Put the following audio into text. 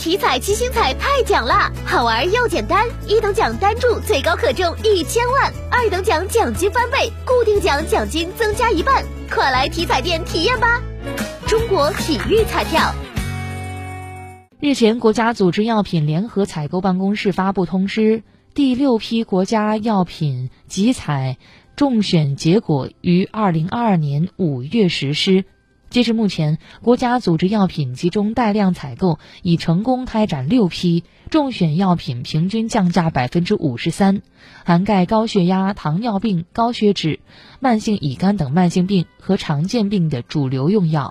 体彩七星彩太奖啦，好玩又简单，一等奖单注最高可中一千万，二等奖奖金翻倍，固定奖奖金增加一半，快来体彩店体验吧！中国体育彩票。日前，国家组织药品联合采购办公室发布通知，第六批国家药品集采中选结果于二零二二年五月实施。截至目前，国家组织药品集中带量采购已成功开展六批，中选药品平均降价百分之五十三，涵盖高血压、糖尿病、高血脂、慢性乙肝等慢性病和常见病的主流用药。